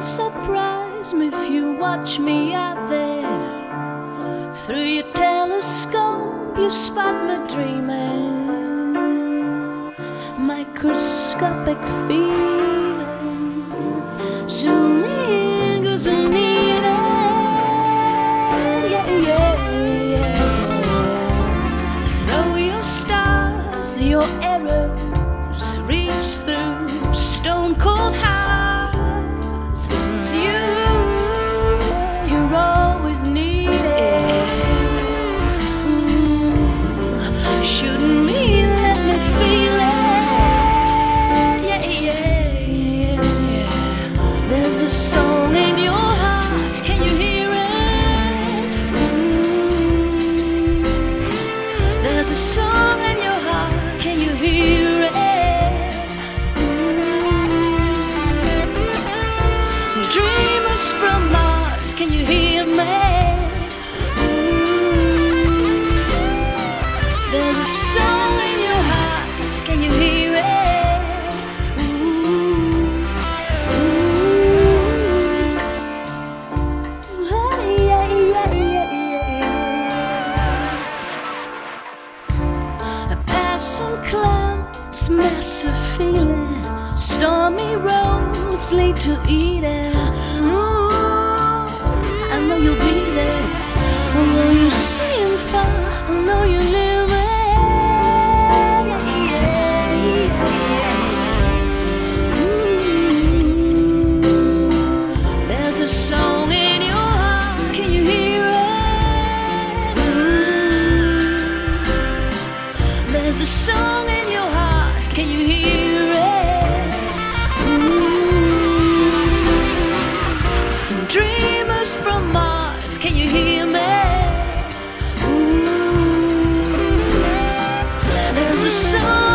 surprise me if you watch me out there. Through your telescope, you spot me dreaming. Microscopic feeling. Zoom in, goes a need. Yeah, yeah, yeah. Throw your stars, your massive feeling, stormy roads lead to Eden. There's a song in your heart, can you hear it? Ooh, dreamers from Mars, can you hear me? Ooh, there's a song